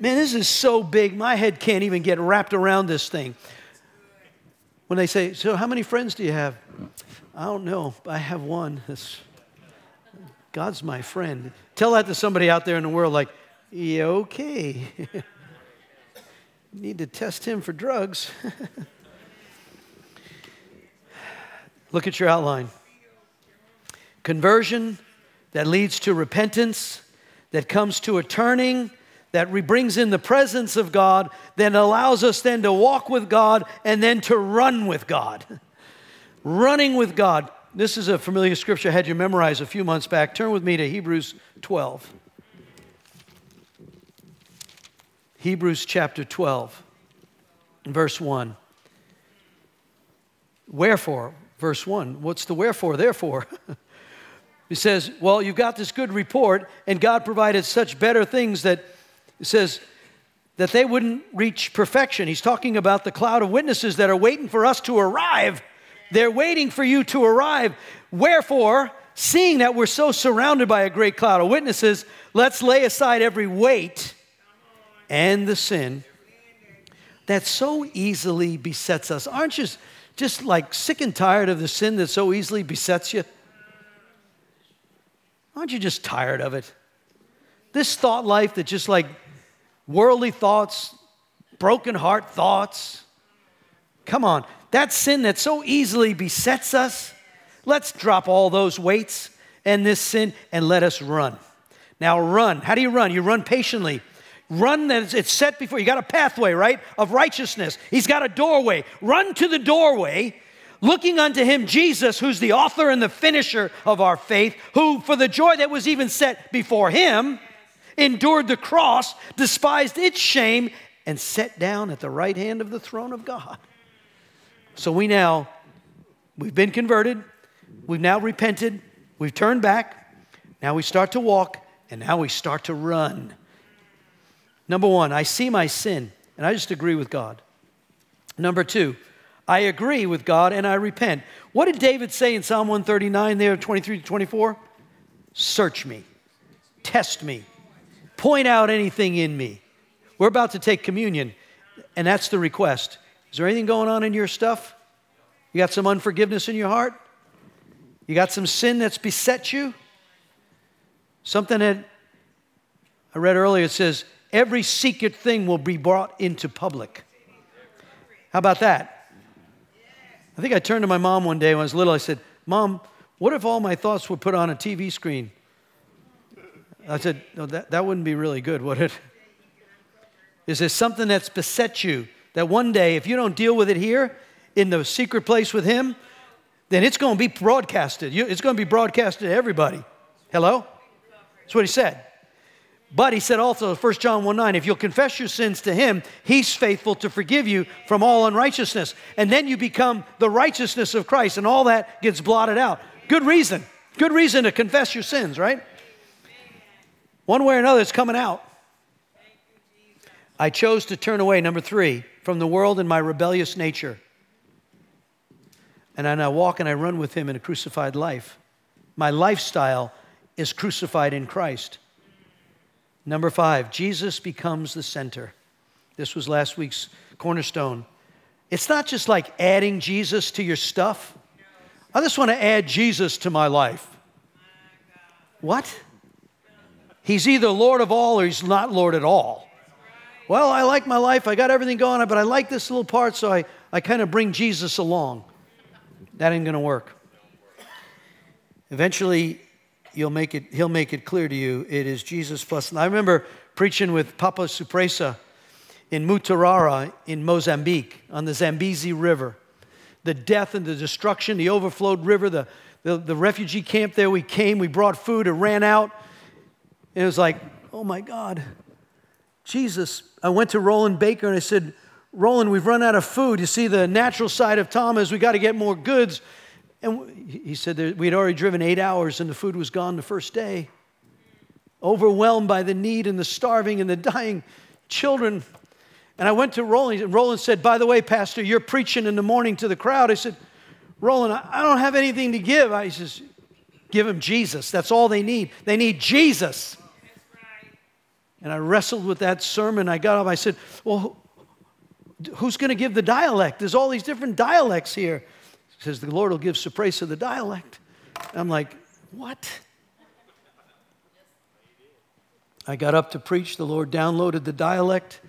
Man, this is so big, my head can't even get wrapped around this thing. When they say, So, how many friends do you have? I don't know. I have one. God's my friend. Tell that to somebody out there in the world, like, yeah, okay. Need to test him for drugs. Look at your outline. Conversion that leads to repentance, that comes to a turning, that brings in the presence of God, then allows us then to walk with God and then to run with God. Running with God. This is a familiar scripture I had you memorize a few months back. Turn with me to Hebrews 12. Hebrews chapter 12, verse 1. Wherefore, verse 1, what's the wherefore, therefore? he says, Well, you've got this good report, and God provided such better things that it says that they wouldn't reach perfection. He's talking about the cloud of witnesses that are waiting for us to arrive. They're waiting for you to arrive. Wherefore, seeing that we're so surrounded by a great cloud of witnesses, let's lay aside every weight and the sin that so easily besets us. Aren't you just like sick and tired of the sin that so easily besets you? Aren't you just tired of it? This thought life that just like worldly thoughts, broken heart thoughts. Come on, that sin that so easily besets us, let's drop all those weights and this sin and let us run. Now, run. How do you run? You run patiently. Run that it's set before you got a pathway, right, of righteousness. He's got a doorway. Run to the doorway, looking unto him, Jesus, who's the author and the finisher of our faith, who, for the joy that was even set before him, endured the cross, despised its shame, and sat down at the right hand of the throne of God. So we now, we've been converted, we've now repented, we've turned back, now we start to walk, and now we start to run. Number one, I see my sin, and I just agree with God. Number two, I agree with God and I repent. What did David say in Psalm 139 there, 23 to 24? Search me, test me, point out anything in me. We're about to take communion, and that's the request. Is there anything going on in your stuff? You got some unforgiveness in your heart? You got some sin that's beset you? Something that I read earlier, it says, every secret thing will be brought into public. How about that? I think I turned to my mom one day when I was little. I said, Mom, what if all my thoughts were put on a TV screen? I said, No, that, that wouldn't be really good, would it? Is there something that's beset you that one day, if you don't deal with it here in the secret place with Him, then it's going to be broadcasted. It's going to be broadcasted to everybody. Hello? That's what he said. But he said also, 1 John 1 9, if you'll confess your sins to him, he's faithful to forgive you from all unrighteousness. And then you become the righteousness of Christ, and all that gets blotted out. Good reason. Good reason to confess your sins, right? One way or another, it's coming out. I chose to turn away, number three, from the world and my rebellious nature. And I now walk and I run with him in a crucified life. My lifestyle is crucified in Christ. Number five, Jesus becomes the center. This was last week's cornerstone. It's not just like adding Jesus to your stuff. I just want to add Jesus to my life. What? He's either Lord of all or he's not Lord at all. Well, I like my life, I got everything going but I like this little part, so I, I kind of bring Jesus along. That ain't going to work. Eventually, you'll make it, he'll make it clear to you it is Jesus plus. I remember preaching with Papa Surprise in Mutarara in Mozambique on the Zambezi River. The death and the destruction, the overflowed river, the, the, the refugee camp there. We came, we brought food, it ran out. And it was like, oh my God, Jesus. I went to Rolland Baker and I said, Rolland, we've run out of food. You see, the natural side of Tom is we got to get more goods. And he said we had already driven eight hours and the food was gone the first day. Overwhelmed by the need and the starving and the dying children. And I went to Rolland, and Rolland said, By the way, Pastor, you're preaching in the morning to the crowd. I said, Rolland, I don't have anything to give. I says, Give them Jesus. That's all they need. They need Jesus. And I wrestled with that sermon. I got up, I said, Well, who's going to give the dialect? There's all these different dialects here says the Lord will give surprise the dialect. I'm like, what? I got up to preach. The Lord downloaded the dialect,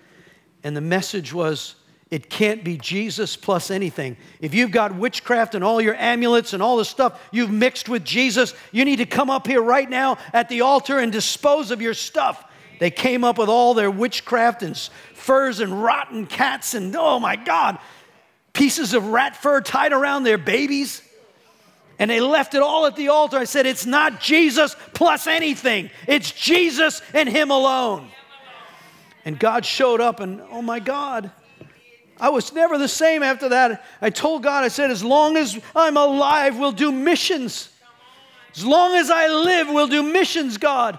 and the message was it can't be Jesus plus anything. If you've got witchcraft and all your amulets and all the stuff you've mixed with Jesus, you need to come up here right now at the altar and dispose of your stuff. They came up with all their witchcraft and furs and rotten cats, and oh my God, pieces of rat fur tied around their babies. And they left it all at the altar. I said, It's not Jesus plus anything, it's Jesus and Him alone. And God showed up, and oh my God, I was never the same after that. I told God, I said, As long as I'm alive, we'll do missions. As long as I live, we'll do missions, God.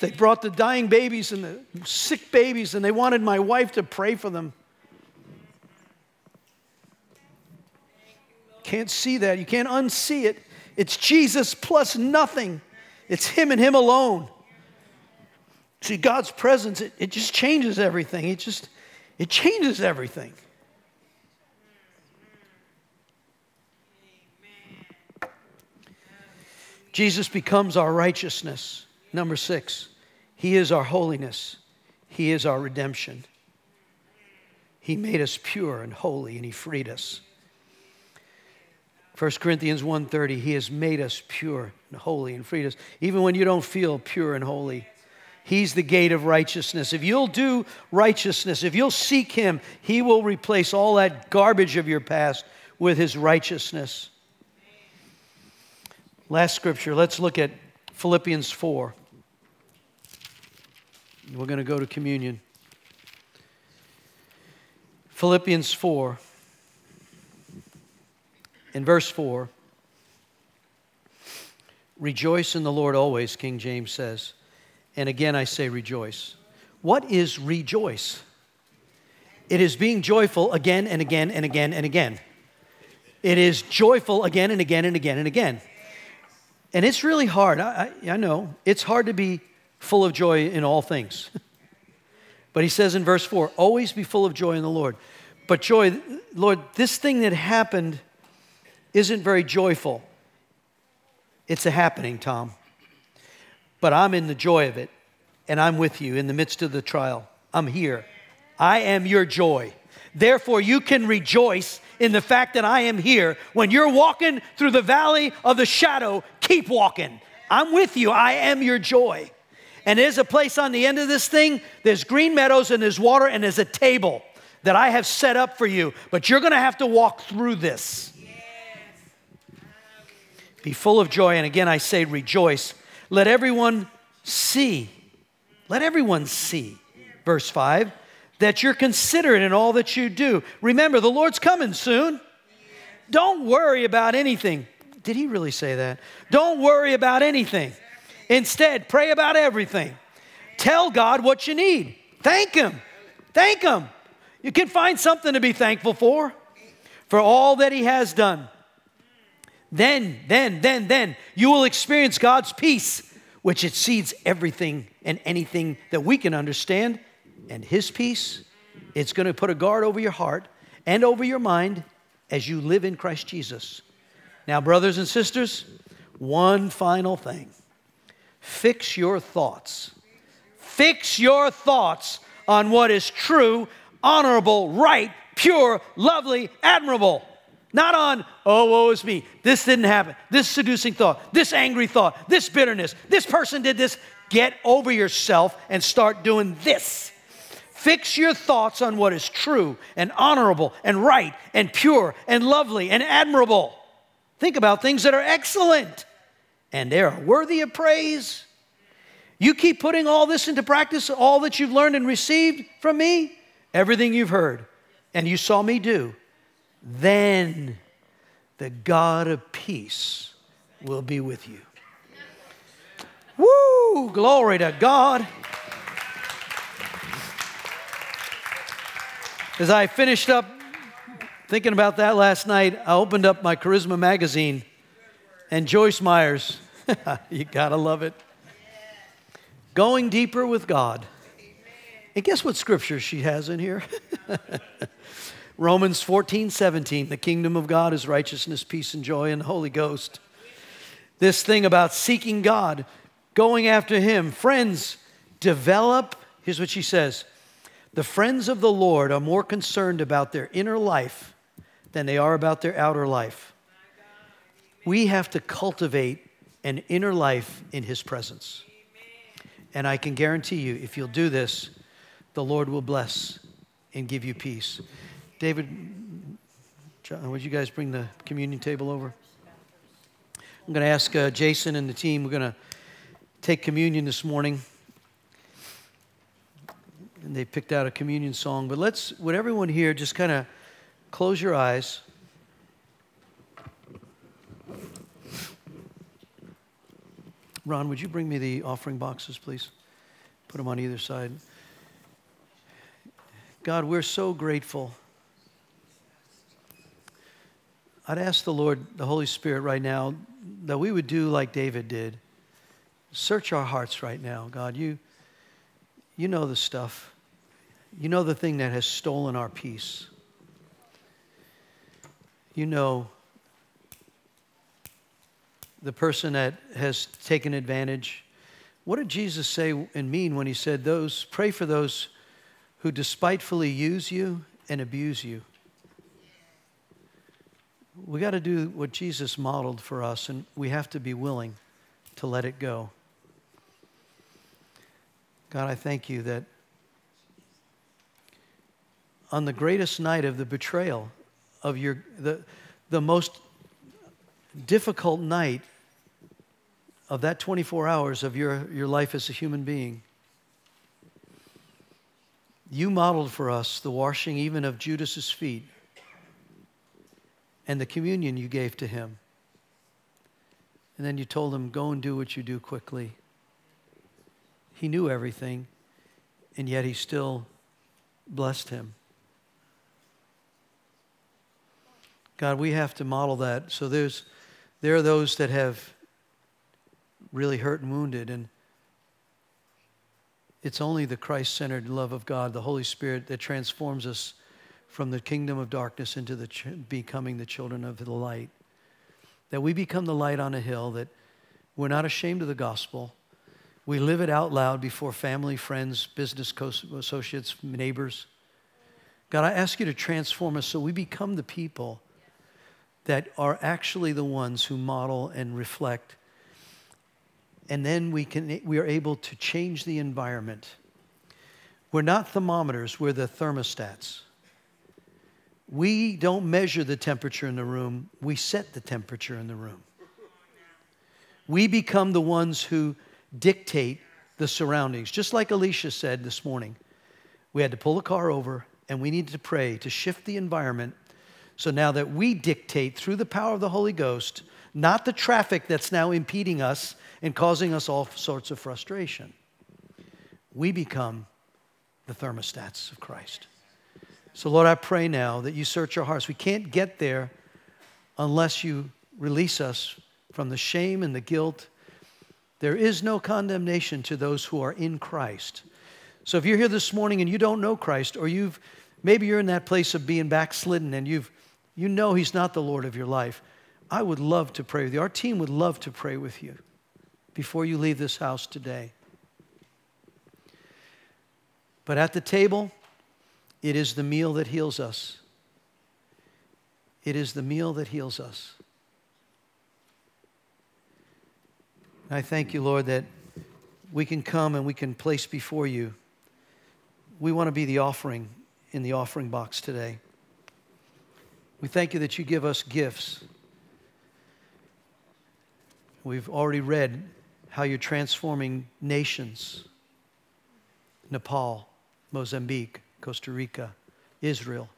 They brought the dying babies and the sick babies, and they wanted my wife to pray for them. Can't see that. You can't unsee it. It's Jesus plus nothing. It's Him and Him alone. See, God's presence, it, it just changes everything. It just, it changes everything. Jesus becomes our righteousness. Number six, He is our holiness, He is our redemption. He made us pure and holy, and He freed us. 1 Corinthians 1:30 he has made us pure and holy and freed us. Even when you don't feel pure and holy he's the gate of righteousness. If you'll do righteousness if you'll seek him he will replace all that garbage of your past with his righteousness. Last scripture let's look at Philippians 4 we're going to go to communion. Philippians 4 in verse 4, rejoice in the Lord always, King James says. And again, I say rejoice. What is rejoice? It is being joyful again and again and again and again. It is joyful again and again and again and again. And it's really hard. I, I, I know. It's hard to be full of joy in all things. but he says in verse 4 always be full of joy in the Lord. But joy, Lord, this thing that happened isn't very joyful. It's a happening, Tom. But I'm in the joy of it, and I'm with you in the midst of the trial. I'm here. I am your joy. Therefore, you can rejoice in the fact that I am here. When you're walking through the valley of the shadow, keep walking. I'm with you. I am your joy. And there's a place on the end of this thing. There's green meadows and there's water and there's a table that I have set up for you. But you're going to have to walk through this. Be full of joy. And again, I say rejoice. Let everyone see. Let everyone see. Verse 5 that you're considerate in all that you do. Remember, the Lord's coming soon. Don't worry about anything. Did he really say that? Don't worry about anything. Instead, pray about everything. Tell God what you need. Thank Him. Thank Him. You can find something to be thankful for, for all that He has done. Then, then, then, then, you will experience God's peace, which exceeds everything and anything that we can understand. And His peace, it's going to put a guard over your heart and over your mind as you live in Christ Jesus. Now, brothers and sisters, one final thing fix your thoughts. Fix your thoughts on what is true, honorable, right, pure, lovely, admirable. Not on, oh, woe is me. This didn't happen. This seducing thought, this angry thought, this bitterness, this person did this. Get over yourself and start doing this. Fix your thoughts on what is true and honorable and right and pure and lovely and admirable. Think about things that are excellent and they are worthy of praise. You keep putting all this into practice, all that you've learned and received from me, everything you've heard, and you saw me do then the God of peace will be with you. Woo! Glory to God. As I finished up thinking about that last night, I opened up my Charisma magazine and Joyce Myers. you gotta love it. Going deeper with God. And guess what scripture she has in here? Romans 14, 17, the kingdom of God is righteousness, peace, and joy in the Holy Ghost. This thing about seeking God, going after Him. Friends, develop, here's what she says the friends of the Lord are more concerned about their inner life than they are about their outer life. We have to cultivate an inner life in His presence. And I can guarantee you, if you'll do this, the Lord will bless and give you peace. David, John, would you guys bring the communion table over? I'm going to ask uh, Jason and the team, we're going to take communion this morning. And they picked out a communion song. But let's, would everyone here just kind of close your eyes? Ron, would you bring me the offering boxes, please? Put them on either side. God, we're so grateful I'd ask the Lord, the Holy Spirit, right now, that we would do like David did. Search our hearts right now, God. You, you know the stuff. You know the thing that has stolen our peace. You know the person that has taken advantage What did Jesus say and mean when he said, those, pray for those who despitefully use you and abuse you? We got to do what Jesus modeled for us, and we have to be willing to let it go. God, I thank you that on the greatest night of the betrayal of your the, the most difficult night of that 24 hours of your, your life as a human being you modeled for us the washing even of judas's feet and the communion you gave to him. And then you told him go and do what you do quickly. He knew everything and yet he still blessed him. God, we have to model that. So there's, there are those that have really hurt and wounded, and it's only the Christ centered love of God, the Holy Spirit, that transforms us from the kingdom of darkness into the ch- becoming the children of the light. That we become the light on a hill, that we're not ashamed of the gospel. We live it out loud before family, friends, business co- associates, neighbors. God, I ask you to transform us so we become the people that are actually the ones who model and reflect. And then we, can, we are able to change the environment. We're not thermometers, we're the thermostats. We don't measure the temperature in the room, we set the temperature in the room. We become the ones who dictate the surroundings. Just like Alicia said this morning, we had to pull the car over and we needed to pray to shift the environment so now that we dictate through the power of the Holy Ghost, not the traffic that's now impeding us and causing us all sorts of frustration, we become the thermostats of Christ. So, Lord, I pray now that you search our hearts. We can't get there unless you release us from the shame and the guilt. There is no condemnation to those who are in Christ. So, if you're here this morning and you don't know Christ, or you've maybe you're in that place of being backslidden and you've you know He's not the Lord of your life, I would love to pray with you. Our team would love to pray with you before you leave this house today. But at the table, it is the meal that heals us. It is the meal that heals us. I thank you, Lord, that we can come and we can place before you. We want to be the offering in the offering box today. We thank you that you give us gifts. We've already read how you're transforming nations Nepal, Mozambique, Costa Rica, Israel,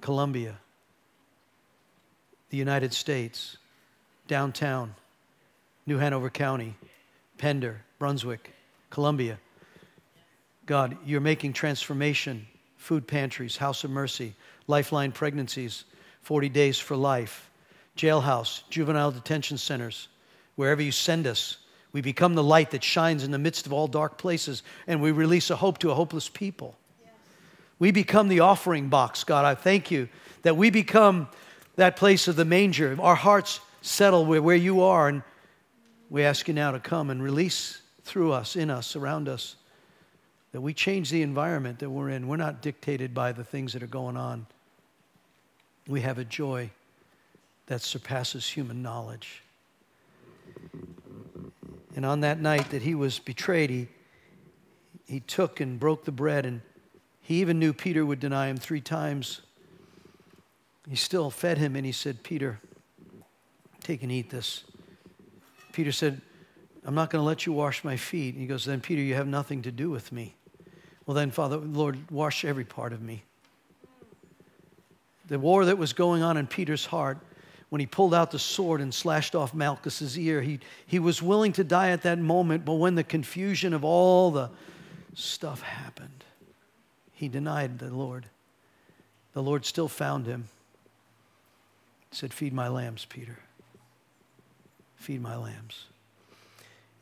Colombia, the United States, downtown, New Hanover County, Pender, Brunswick, Columbia. God, you're making transformation food pantries, House of Mercy, Lifeline Pregnancies, 40 Days for Life, jailhouse, juvenile detention centers, wherever you send us. We become the light that shines in the midst of all dark places, and we release a hope to a hopeless people. We become the offering box, God. I thank you that we become that place of the manger. Our hearts settle where, you are, and we ask you now to come and release through us, in us, around us that we change the environment that we're in. We're not dictated by the things that are going on. We have a joy that surpasses human knowledge. And on that night that he was betrayed, he, he took and broke the bread, and he even knew Peter would deny him three times. He still fed him, and he said, Peter, take and eat this. Peter said, I'm not going to let you wash my feet. And he goes, Then, Peter, you have nothing to do with me. Well, then, Father, Lord, wash every part of me. The war that was going on in Peter's heart, when he pulled out the sword and slashed off Malchus's ear, he, he was willing to die at that moment, but when the confusion of all the stuff happened, he denied the Lord. The Lord still found him. He said, Feed my lambs, Peter. Feed my lambs.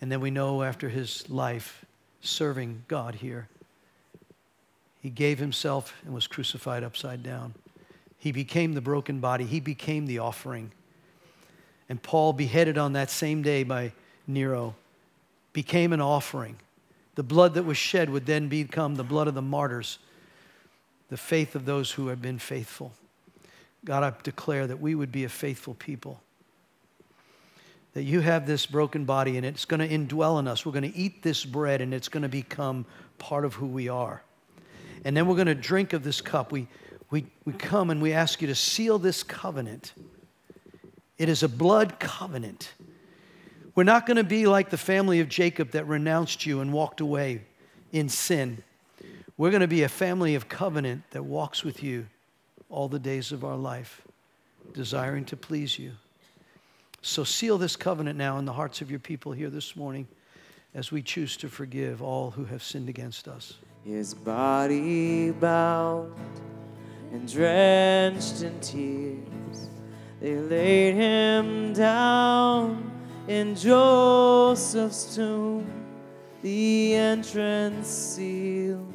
And then we know after his life serving God here, he gave himself and was crucified upside down. He became the broken body, he became the offering. And Paul, beheaded on that same day by Nero became an offering. The blood that was shed would then become the blood of the martyrs, the faith of those who have been faithful. God, I declare that we would be a faithful people. That you have this broken body and it's going to indwell in us. We're going to eat this bread and it's going to become part of who we are. And then we're going to drink of this cup. We, we, we come and we ask you to seal this covenant. It is a blood covenant. We're not going to be like the family of Jacob that renounced you and walked away in sin. We're going to be a family of covenant that walks with you all the days of our life, desiring to please you. So seal this covenant now in the hearts of your people here this morning as we choose to forgive all who have sinned against us. His body bound and drenched in tears, they laid him down in Joseph's tomb, the entrance sealed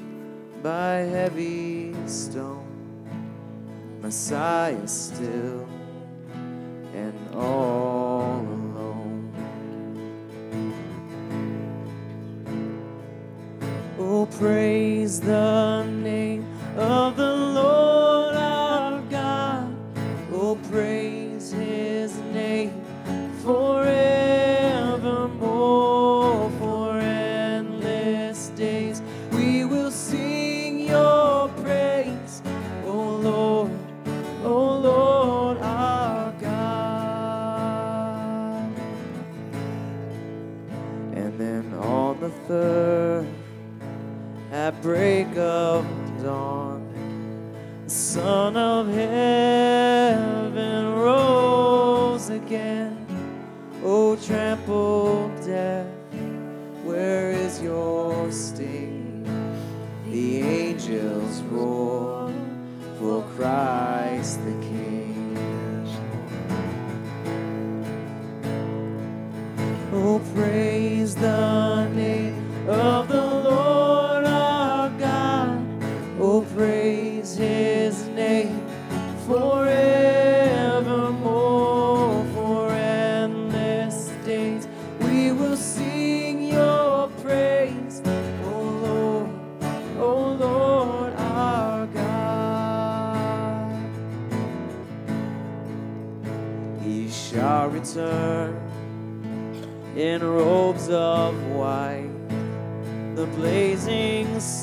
by heavy stone. Messiah still and all alone. Oh, praise the name of the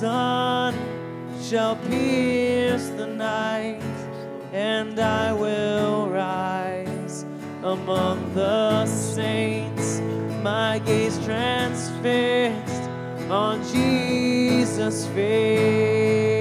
sun shall pierce the night, and I will rise among the saints, my gaze transfixed on Jesus' face.